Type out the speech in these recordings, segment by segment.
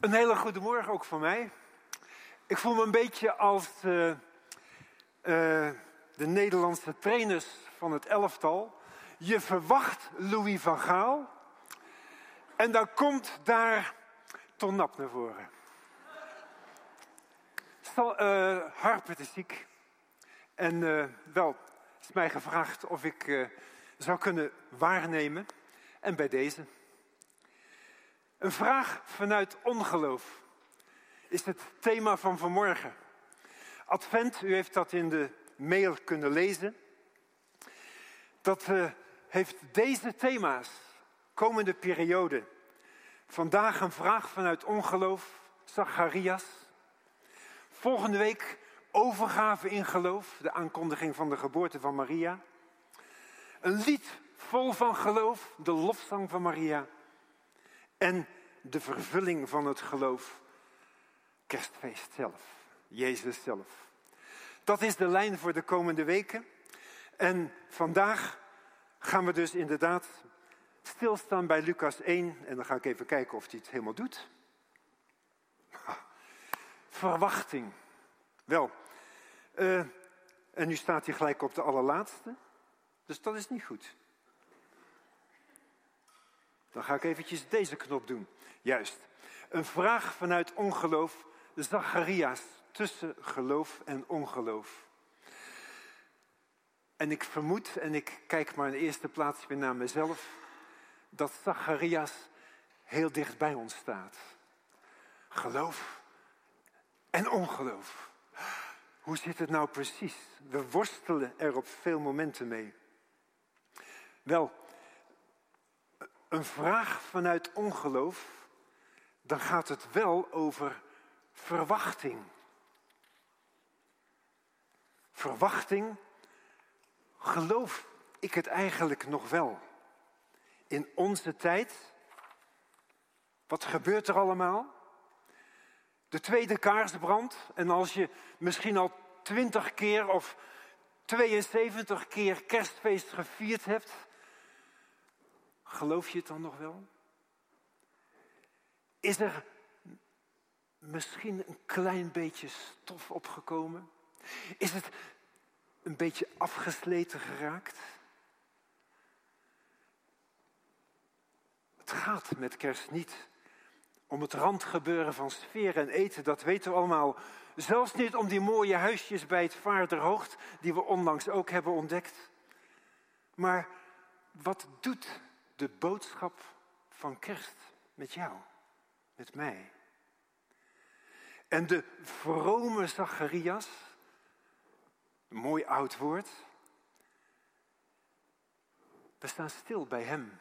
Een hele goede morgen ook van mij. Ik voel me een beetje als uh, uh, de Nederlandse trainers van het elftal. Je verwacht Louis van Gaal. En dan komt daar Ton Nap naar voren. Stel, uh, Harpert is ziek. En wel, is mij gevraagd of ik zou kunnen waarnemen. En bij deze. Een vraag vanuit ongeloof is het thema van vanmorgen. Advent, u heeft dat in de mail kunnen lezen. Dat uh, heeft deze thema's, komende periode. Vandaag een vraag vanuit ongeloof, Zacharias. Volgende week overgave in geloof, de aankondiging van de geboorte van Maria. Een lied vol van geloof, de lofzang van Maria en de vervulling van het geloof. Kerstfeest zelf, Jezus zelf. Dat is de lijn voor de komende weken. En vandaag gaan we dus inderdaad stilstaan bij Lucas 1. En dan ga ik even kijken of hij het helemaal doet. Verwachting. Wel, uh, en nu staat hij gelijk op de allerlaatste. Dus dat is niet goed. Dan ga ik eventjes deze knop doen. Juist. Een vraag vanuit ongeloof. Zacharias tussen geloof en ongeloof. En ik vermoed, en ik kijk maar in de eerste plaats weer naar mezelf, dat Zacharias heel dicht bij ons staat. Geloof en ongeloof. Hoe zit het nou precies? We worstelen er op veel momenten mee. Wel, een vraag vanuit ongeloof, dan gaat het wel over verwachting. Verwachting, geloof ik het eigenlijk nog wel? In onze tijd, wat gebeurt er allemaal? De tweede kaars brandt en als je misschien al twintig keer of 72 keer kerstfeest gevierd hebt, Geloof je het dan nog wel? Is er misschien een klein beetje stof opgekomen? Is het een beetje afgesleten geraakt? Het gaat met kerst niet om het randgebeuren van sfeer en eten, dat weten we allemaal. Zelfs niet om die mooie huisjes bij het Vaarderhoogt, die we onlangs ook hebben ontdekt. Maar wat doet de boodschap van kerst met jou, met mij. En de vrome Zacharias, een mooi oud woord, we staan stil bij hem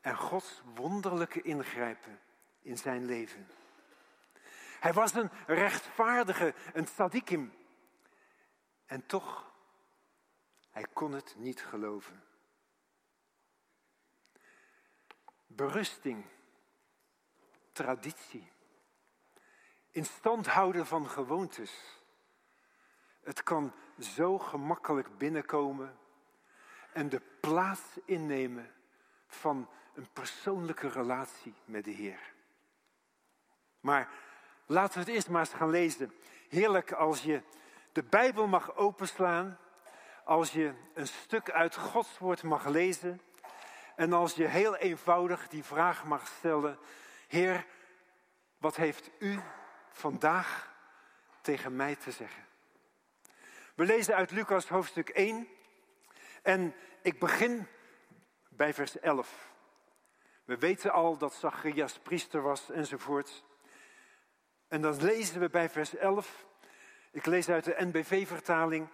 en Gods wonderlijke ingrijpen in zijn leven. Hij was een rechtvaardige, een sadikim. En toch, hij kon het niet geloven. berusting, traditie, in stand houden van gewoontes. Het kan zo gemakkelijk binnenkomen en de plaats innemen van een persoonlijke relatie met de Heer. Maar laten we het eerst maar eens gaan lezen. Heerlijk als je de Bijbel mag openslaan, als je een stuk uit Gods woord mag lezen en als je heel eenvoudig die vraag mag stellen, Heer, wat heeft u vandaag tegen mij te zeggen? We lezen uit Lucas hoofdstuk 1 en ik begin bij vers 11. We weten al dat Zacharias priester was enzovoort. En dan lezen we bij vers 11, ik lees uit de NBV-vertaling,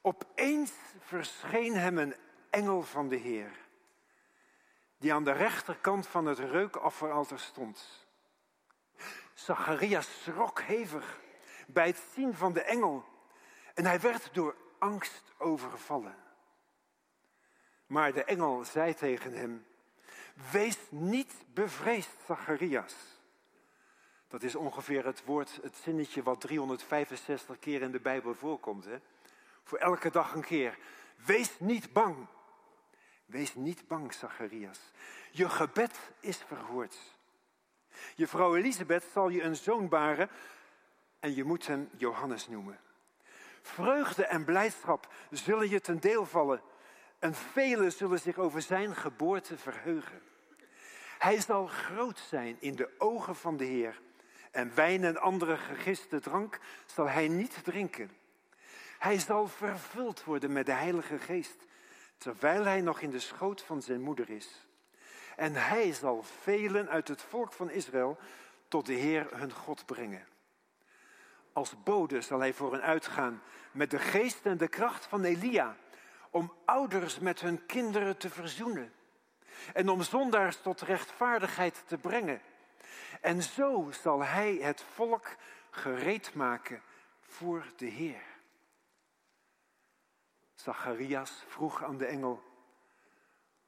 opeens verscheen hem een engel van de Heer die aan de rechterkant van het reukofferalter stond. Zacharias schrok hevig bij het zien van de engel en hij werd door angst overvallen. Maar de engel zei tegen hem, wees niet bevreesd, Zacharias. Dat is ongeveer het woord, het zinnetje wat 365 keer in de Bijbel voorkomt. Hè? Voor elke dag een keer. Wees niet bang. Wees niet bang, Zacharias. Je gebed is verhoord. Je vrouw Elisabeth zal je een zoon baren en je moet hem Johannes noemen. Vreugde en blijdschap zullen je ten deel vallen en velen zullen zich over zijn geboorte verheugen. Hij zal groot zijn in de ogen van de Heer en wijn en andere gegiste drank zal hij niet drinken. Hij zal vervuld worden met de Heilige Geest, terwijl hij nog in de schoot van zijn moeder is. En hij zal velen uit het volk van Israël tot de Heer hun God brengen. Als bode zal hij voor hen uitgaan met de geest en de kracht van Elia, om ouders met hun kinderen te verzoenen en om zondaars tot rechtvaardigheid te brengen. En zo zal hij het volk gereed maken voor de Heer. Zacharias vroeg aan de engel,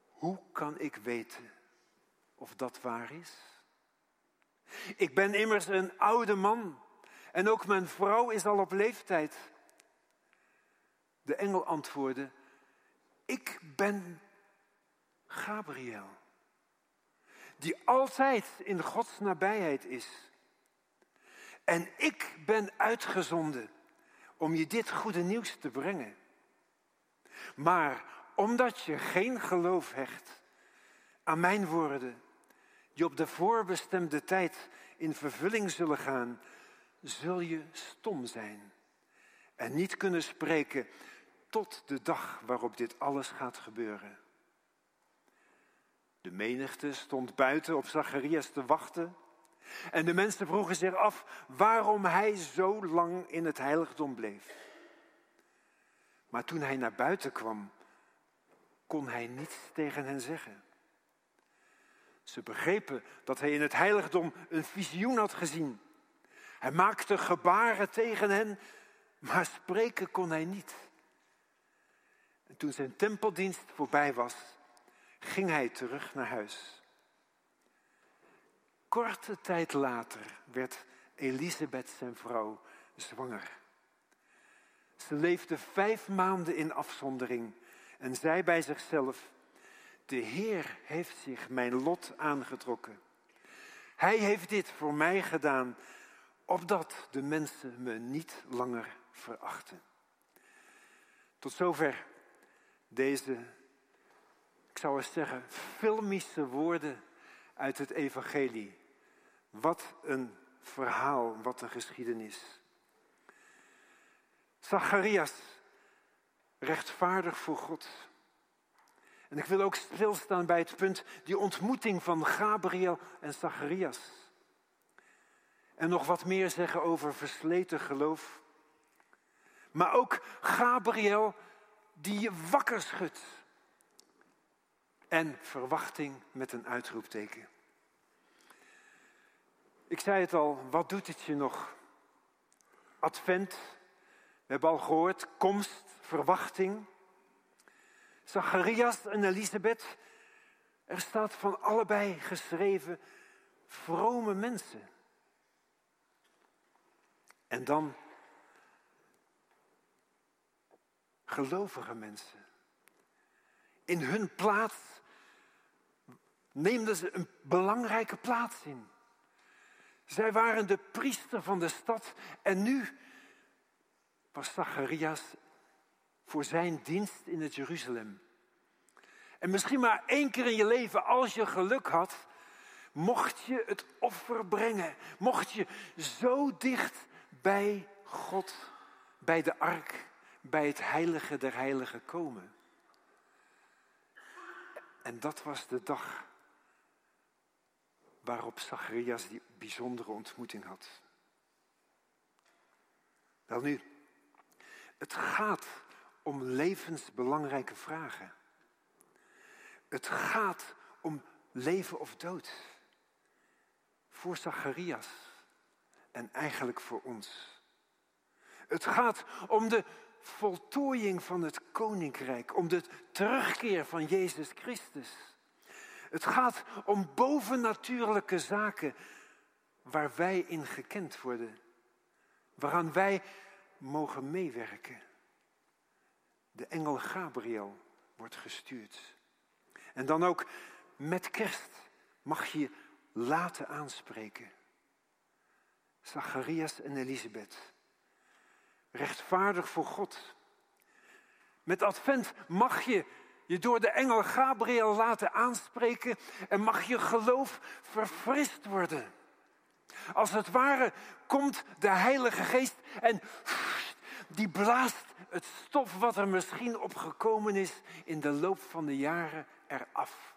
hoe kan ik weten of dat waar is? Ik ben immers een oude man en ook mijn vrouw is al op leeftijd. De engel antwoordde, ik ben Gabriel, die altijd in Gods nabijheid is. En ik ben uitgezonden om je dit goede nieuws te brengen. Maar omdat je geen geloof hecht aan mijn woorden, die op de voorbestemde tijd in vervulling zullen gaan, zul je stom zijn en niet kunnen spreken tot de dag waarop dit alles gaat gebeuren. De menigte stond buiten op Zacharias te wachten. En de mensen vroegen zich af waarom hij zo lang in het heiligdom bleef. Maar toen hij naar buiten kwam, kon hij niets tegen hen zeggen. Ze begrepen dat hij in het heiligdom een visioen had gezien. Hij maakte gebaren tegen hen, maar spreken kon hij niet. En toen zijn tempeldienst voorbij was, ging hij terug naar huis. Korte tijd later werd Elisabeth zijn vrouw zwanger. Ze leefde vijf maanden in afzondering en zei bij zichzelf: De Heer heeft zich mijn lot aangetrokken. Hij heeft dit voor mij gedaan, opdat de mensen me niet langer verachten. Tot zover deze ik zou eens zeggen, filmische woorden uit het evangelie. Wat een verhaal, wat een geschiedenis. Zacharias, rechtvaardig voor God. En ik wil ook stilstaan bij het punt, die ontmoeting van Gabriel en Zacharias. En nog wat meer zeggen over versleten geloof. Maar ook Gabriel die je wakker schudt en verwachting met een uitroepteken. Ik zei het al, wat doet het je nog? Advent, hebben al gehoord, komst, verwachting. Zacharias en Elisabeth, er staat van allebei geschreven vrome mensen. En dan gelovige mensen. In hun plaats neemden ze een belangrijke plaats in. Zij waren de priester van de stad en nu was Zacharias voor zijn dienst in het Jeruzalem. En misschien maar één keer in je leven, als je geluk had, mocht je het offer brengen. Mocht je zo dicht bij God, bij de ark, bij het heilige der heiligen komen. En dat was de dag waarop Zacharias die bijzondere ontmoeting had. Wel nu, het gaat om levensbelangrijke vragen. Het gaat om leven of dood. Voor Zacharias en eigenlijk voor ons. Het gaat om de voltooiing van het koninkrijk, om de terugkeer van Jezus Christus. Het gaat om bovennatuurlijke zaken waar wij in gekend worden, waaraan wij mogen meewerken. De engel Gabriel wordt gestuurd. En dan ook met kerst mag je laten aanspreken. Zacharias en Elisabeth. Rechtvaardig voor God. Met advent mag je je door de engel Gabriel laten aanspreken en mag je geloof verfrist worden. Als het ware komt de Heilige Geest en die blaast het stof wat er misschien opgekomen is in de loop van de jaren eraf.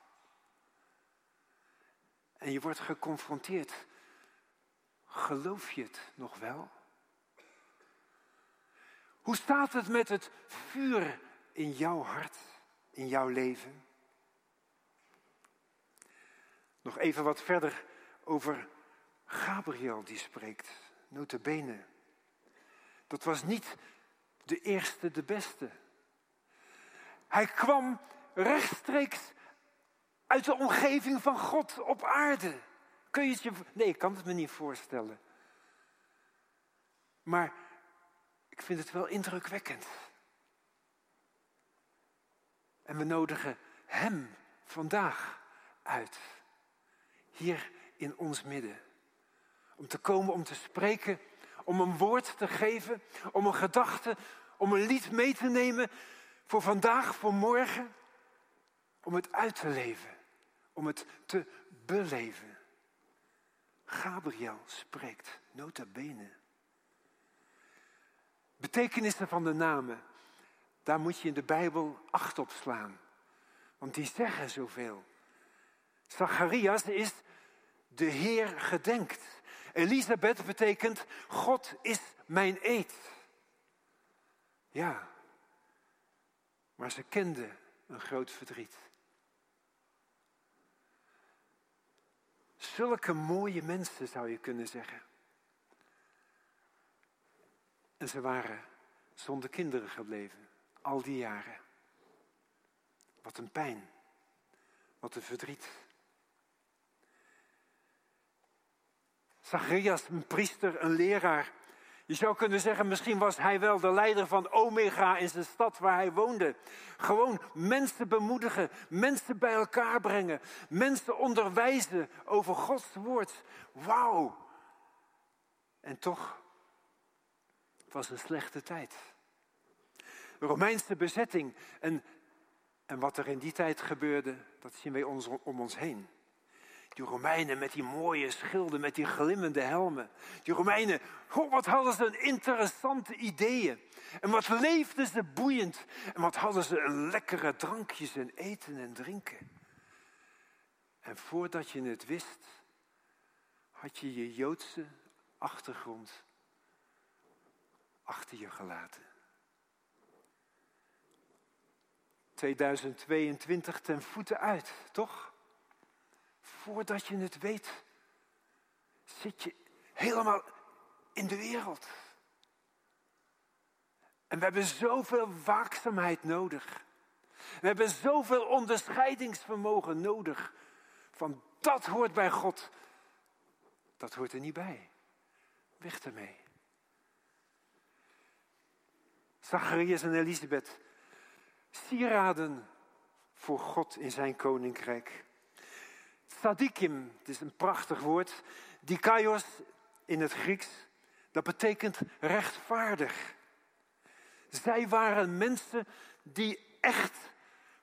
En je wordt geconfronteerd. Geloof je het nog wel? Hoe staat het met het vuur in jouw hart, in jouw leven? Nog even wat verder over Gabriel die spreekt, notabene. Dat was niet de eerste, de beste. Hij kwam rechtstreeks uit de omgeving van God op aarde. Kun je het je. Nee, ik kan het me niet voorstellen. Maar ik vind het wel indrukwekkend. En we nodigen Hem vandaag uit. Hier in ons midden. Om te komen, om te spreken, om een woord te geven, om een gedachte, om een lied mee te nemen voor vandaag, voor morgen. Om het uit te leven, om het te beleven. Gabriel spreekt, nota bene. Betekenissen van de namen, daar moet je in de Bijbel acht op slaan. Want die zeggen zoveel. Zacharias is de Heer gedenkt. Elisabeth betekent God is mijn eed. Ja, maar ze kende een groot verdriet. Zulke mooie mensen zou je kunnen zeggen. En ze waren zonder kinderen gebleven, al die jaren. Wat een pijn, wat een verdriet. Zacharias, een priester, een leraar. Je zou kunnen zeggen, misschien was hij wel de leider van Omega in zijn stad waar hij woonde. Gewoon mensen bemoedigen, mensen bij elkaar brengen, mensen onderwijzen over Gods woord. Wauw. En toch was een slechte tijd. De Romeinse bezetting en, en wat er in die tijd gebeurde, dat zien wij ons, om ons heen. Die Romeinen met die mooie schilden, met die glimmende helmen. Die Romeinen, oh, wat hadden ze een interessante ideeën. En wat leefden ze boeiend. En wat hadden ze een lekkere drankjes en eten en drinken. En voordat je het wist, had je je Joodse achtergrond achter je gelaten. 2022 ten voeten uit, toch? Voordat je het weet, zit je helemaal in de wereld. En we hebben zoveel waakzaamheid nodig. We hebben zoveel onderscheidingsvermogen nodig. Van dat hoort bij God. Dat hoort er niet bij. Weg ermee. Zacharias en Elisabeth. Sieraden voor God in zijn koninkrijk. Sadikim, het is een prachtig woord. Dikaios in het Grieks, dat betekent rechtvaardig. Zij waren mensen die echt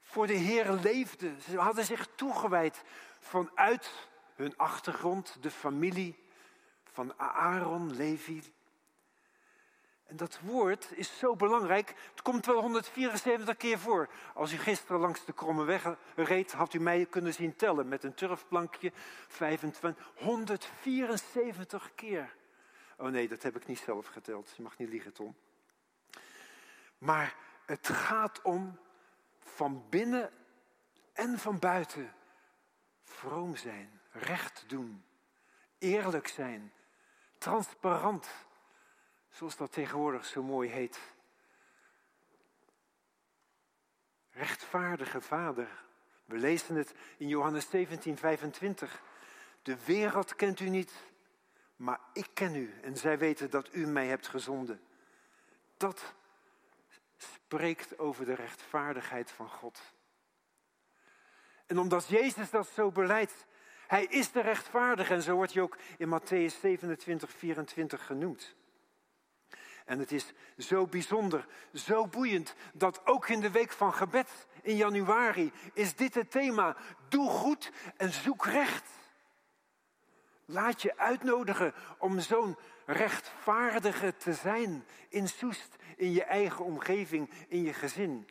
voor de Heer leefden. Ze hadden zich toegewijd vanuit hun achtergrond, de familie van Aaron, Levi, en dat woord is zo belangrijk. Het komt wel 174 keer voor. Als u gisteren langs de kromme weg reed, had u mij kunnen zien tellen met een turfplankje. 25, 174 keer. Oh nee, dat heb ik niet zelf geteld. Je mag niet liegen, Tom. Maar het gaat om van binnen en van buiten vroom zijn, recht doen, eerlijk zijn, transparant Zoals dat tegenwoordig zo mooi heet. Rechtvaardige Vader. We lezen het in Johannes 17, 25. De wereld kent u niet, maar ik ken u en zij weten dat u mij hebt gezonden. Dat spreekt over de rechtvaardigheid van God. En omdat Jezus dat zo beleidt, Hij is de rechtvaardige en zo wordt hij ook in Matthäus 27, 24 genoemd. En het is zo bijzonder, zo boeiend, dat ook in de week van gebed in januari is dit het thema. Doe goed en zoek recht. Laat je uitnodigen om zo'n rechtvaardige te zijn in Soest, in je eigen omgeving, in je gezin.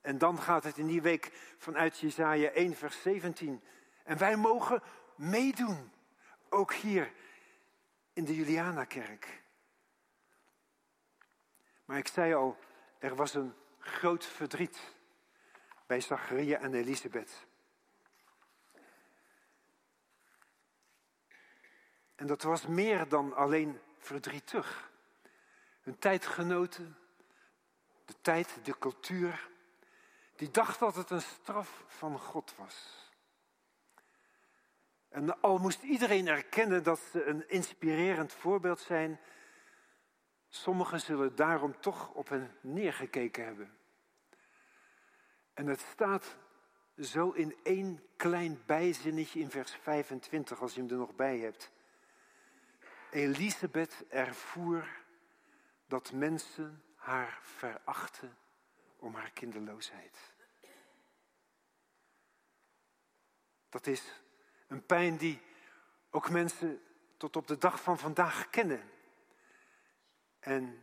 En dan gaat het in die week vanuit Jesaja 1, vers 17. En wij mogen meedoen, ook hier in de Julianakerk. Maar ik zei al, er was een groot verdriet bij Zacharia en Elisabeth. En dat was meer dan alleen verdrietig. Hun tijdgenoten, de tijd, de cultuur, die dacht dat het een straf van God was. En al moest iedereen erkennen dat ze een inspirerend voorbeeld zijn, sommigen zullen daarom toch op hen neergekeken hebben. En het staat zo in één klein bijzinnetje in vers 25, als je hem er nog bij hebt. Elisabeth ervoer dat mensen haar verachten om haar kinderloosheid. Dat is een pijn die ook mensen tot op de dag van vandaag kennen. En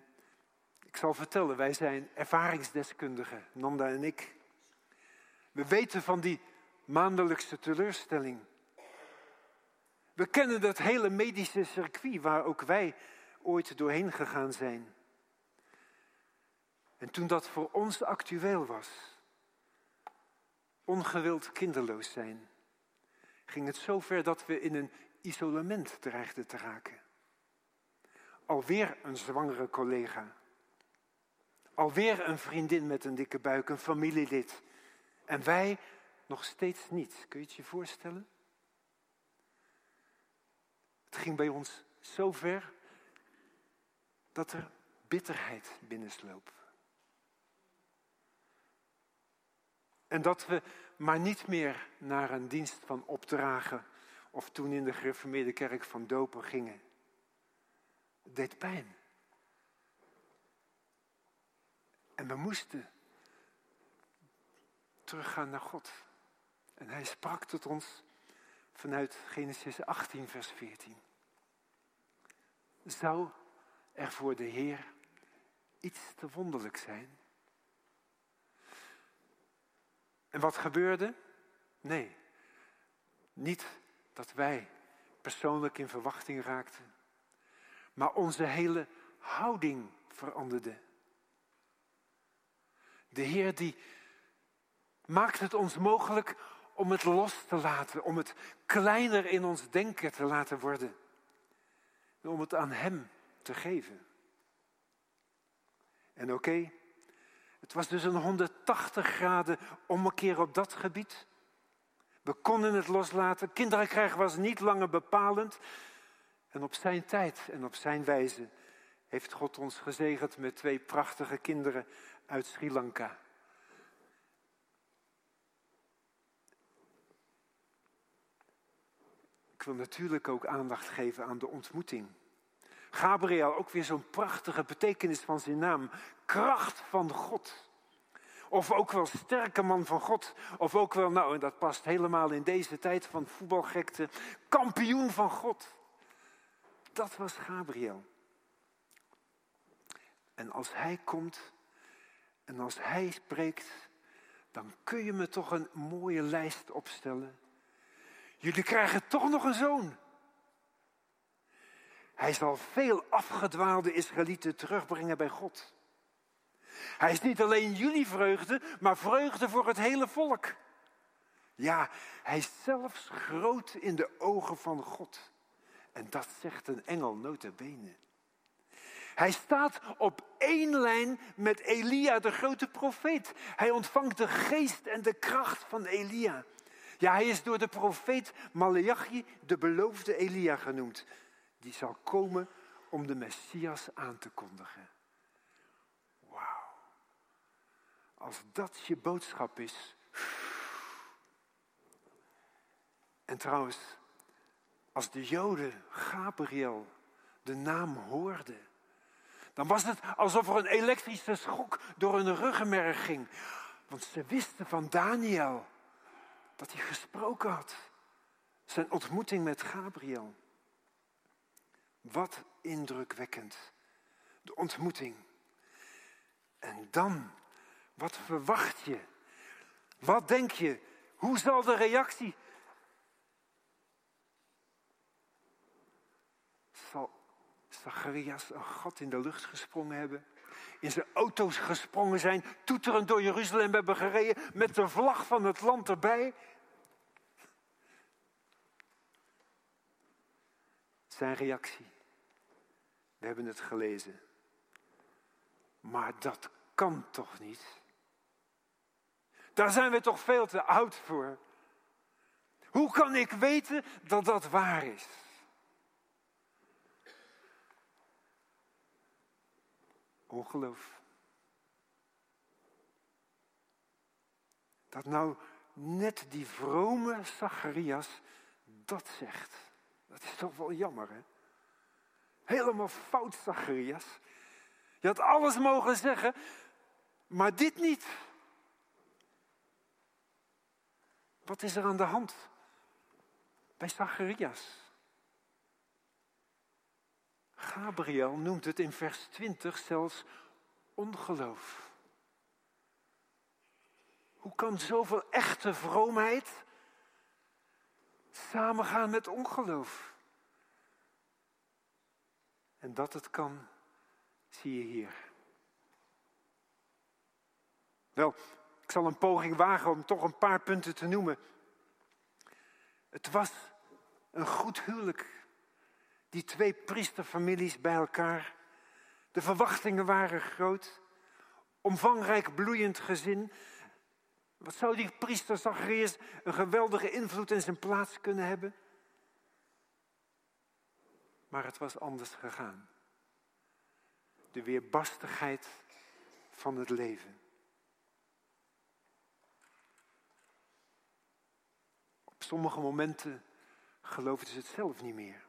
ik zal vertellen, wij zijn ervaringsdeskundigen, Nanda en ik. We weten van die maandelijkse teleurstelling. We kennen dat hele medische circuit waar ook wij ooit doorheen gegaan zijn. En toen dat voor ons actueel was, ongewild kinderloos zijn, ging het zo ver dat we in een isolement dreigden te raken. Alweer een zwangere collega. Alweer een vriendin met een dikke buik, een familielid. En wij nog steeds niet. Kun je het je voorstellen? Het ging bij ons zo ver dat er bitterheid binnensloop. En dat we maar niet meer naar een dienst van opdragen of toen in de gereformeerde kerk van dopen gingen. Deed pijn. En we moesten teruggaan naar God. En hij sprak tot ons vanuit Genesis 18, vers 14. Zou er voor de Heer iets te wonderlijk zijn? En wat gebeurde? Nee, niet dat wij persoonlijk in verwachting raakten, maar onze hele houding veranderde. De Heer die maakt het ons mogelijk om het los te laten, om het kleiner in ons denken te laten worden. En om het aan Hem te geven. En oké, het was dus een 180 graden ommekeer op dat gebied. We konden het loslaten. Kinderen krijgen was niet langer bepalend. En op zijn tijd en op zijn wijze heeft God ons gezegend met twee prachtige kinderen uit Sri Lanka. Ik wil natuurlijk ook aandacht geven aan de ontmoeting. Gabriel, ook weer zo'n prachtige betekenis van zijn naam. Kracht van God. Of ook wel sterke man van God. Of ook wel, nou, en dat past helemaal in deze tijd van voetbalgekte, kampioen van God. Dat was Gabriel. En als hij komt en als hij spreekt, dan kun je me toch een mooie lijst opstellen. Jullie krijgen toch nog een zoon. Hij zal veel afgedwaalde Israëlieten terugbrengen bij God. Hij is niet alleen jullie vreugde, maar vreugde voor het hele volk. Ja, hij is zelfs groot in de ogen van God. En dat zegt een engel bene. Hij staat op één lijn met Elia, de grote profeet. Hij ontvangt de geest en de kracht van Elia. Ja, hij is door de profeet Malachi de beloofde Elia genoemd. Die zal komen om de Messias aan te kondigen. Wauw. Als dat je boodschap is. En trouwens, als de Joden Gabriel de naam hoorden, dan was het alsof er een elektrische schok door hun ruggenmerg ging. Want ze wisten van Daniel dat hij gesproken had. Zijn ontmoeting met Gabriel. Wat indrukwekkend. De ontmoeting. En dan, wat verwacht je? Wat denk je? Hoe zal de reactie? Zal Zacharias een gat in de lucht gesprongen hebben? In zijn auto's gesprongen zijn, toeterend door Jeruzalem hebben gereden, met de vlag van het land erbij? Zijn reactie. We hebben het gelezen. Maar dat kan toch niet? Daar zijn we toch veel te oud voor. Hoe kan ik weten dat dat waar is? Ongeloof. Dat nou net die vrome Zacharias dat zegt. Dat is toch wel jammer, hè? Helemaal fout, Zacharias. Je had alles mogen zeggen, maar dit niet. Wat is er aan de hand bij Zacharias? Gabriel noemt het in vers 20 zelfs ongeloof. Hoe kan zoveel echte vroomheid samengaan met ongeloof? En dat het kan, zie je hier. Wel, ik zal een poging wagen om toch een paar punten te noemen. Het was een goed huwelijk. Die twee priesterfamilies bij elkaar. De verwachtingen waren groot. Omvangrijk, bloeiend gezin. Wat zou die priester Zacharias een geweldige invloed in zijn plaats kunnen hebben? Maar het was anders gegaan. De weerbarstigheid van het leven. Op sommige momenten geloofden ze het zelf niet meer.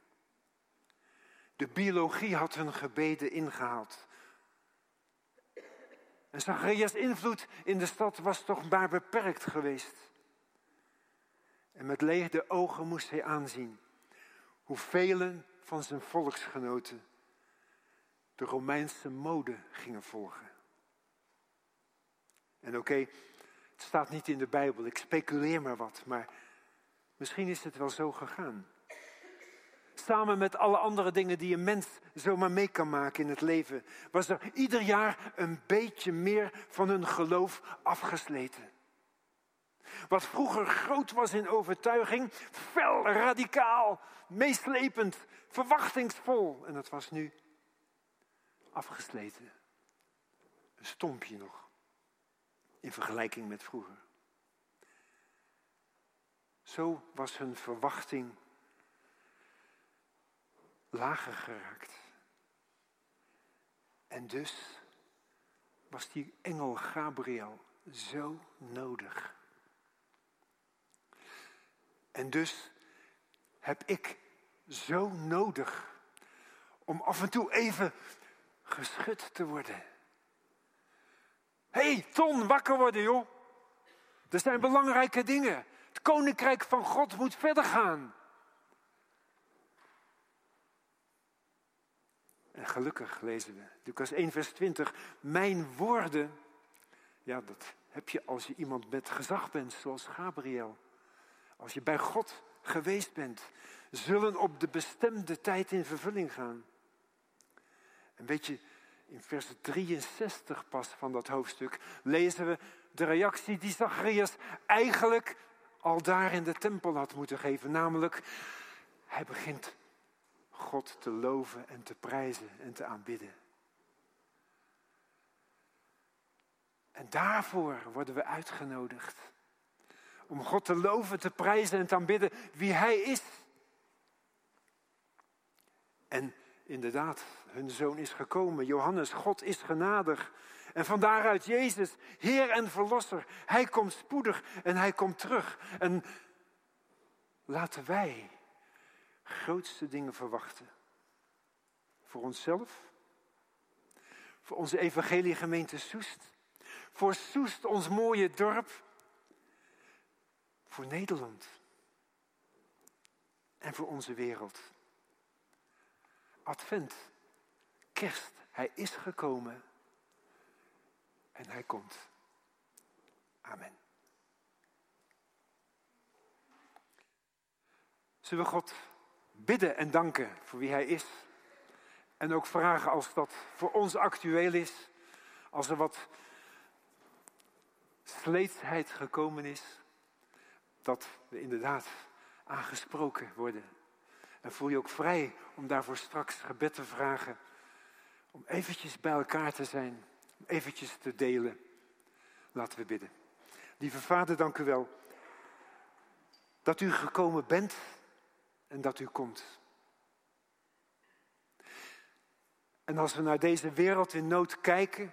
De biologie had hun gebeden ingehaald. En Zacharias' invloed in de stad was toch maar beperkt geweest. En met lege ogen moest hij aanzien hoe velen van zijn volksgenoten de Romeinse mode gingen volgen. En oké, het staat niet in de Bijbel, ik speculeer maar wat, maar misschien is het wel zo gegaan. Samen met alle andere dingen die een mens zomaar mee kan maken in het leven, was er ieder jaar een beetje meer van hun geloof afgesleten. Wat vroeger groot was in overtuiging, fel, radicaal, meeslepend, verwachtingsvol. En dat was nu afgesleten. Een stompje nog. In vergelijking met vroeger. Zo was hun verwachting lager geraakt. En dus was die engel Gabriel zo nodig. En dus heb ik zo nodig om af en toe even geschud te worden. Hé, hey, Ton, wakker worden, joh. Er zijn belangrijke dingen. Het koninkrijk van God moet verder gaan. Gelukkig lezen we, Lucas 1, vers 20, mijn woorden, ja, dat heb je als je iemand met gezag bent, zoals Gabriel. Als je bij God geweest bent, zullen op de bestemde tijd in vervulling gaan. En weet je, in vers 63 pas van dat hoofdstuk lezen we de reactie die Zacharias eigenlijk al daar in de tempel had moeten geven. Namelijk, hij begint God te loven en te prijzen en te aanbidden. En daarvoor worden we uitgenodigd. Om God te loven, te prijzen en te aanbidden wie Hij is. En inderdaad, hun zoon is gekomen. Johannes, God is genadig. En van daaruit Jezus, Heer en Verlosser. Hij komt spoedig en Hij komt terug. En laten wij grootste dingen verwachten. Voor onszelf, voor onze evangeliegemeente Soest, voor Soest, ons mooie dorp, voor Nederland en voor onze wereld. Advent, kerst, hij is gekomen en hij komt. Amen. Zullen we God bidden en danken voor wie Hij is? En ook vragen als dat voor ons actueel is, als er wat sleetsheid gekomen is, dat we inderdaad aangesproken worden. En voel je ook vrij om daarvoor straks gebed te vragen, om eventjes bij elkaar te zijn, om eventjes te delen. Laten we bidden. Lieve Vader, dank u wel dat u gekomen bent en dat u komt. En als we naar deze wereld in nood kijken,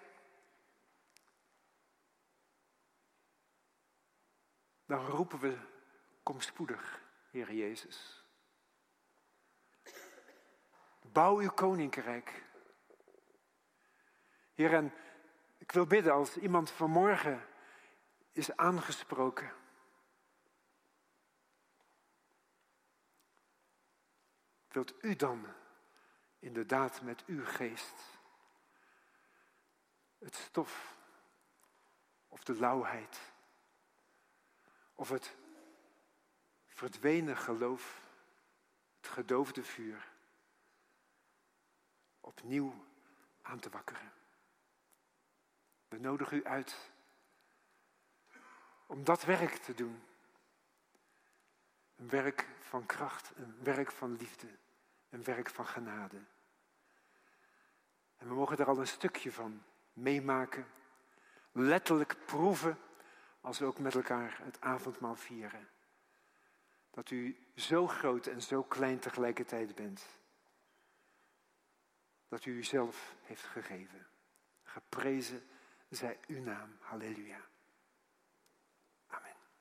dan roepen we, kom spoedig, Heer Jezus. Bouw uw koninkrijk. Heer, en ik wil bidden als iemand vanmorgen is aangesproken. Wilt u dan inderdaad met uw geest het stof of de lauwheid of het verdwenen geloof, het gedoofde vuur, opnieuw aan te wakkeren? We nodigen u uit om dat werk te doen. Een werk van kracht, een werk van liefde, een werk van genade. En we mogen er al een stukje van meemaken, letterlijk proeven, als we ook met elkaar het avondmaal vieren. Dat u zo groot en zo klein tegelijkertijd bent. Dat u uzelf heeft gegeven. Geprezen zij uw naam. Halleluja.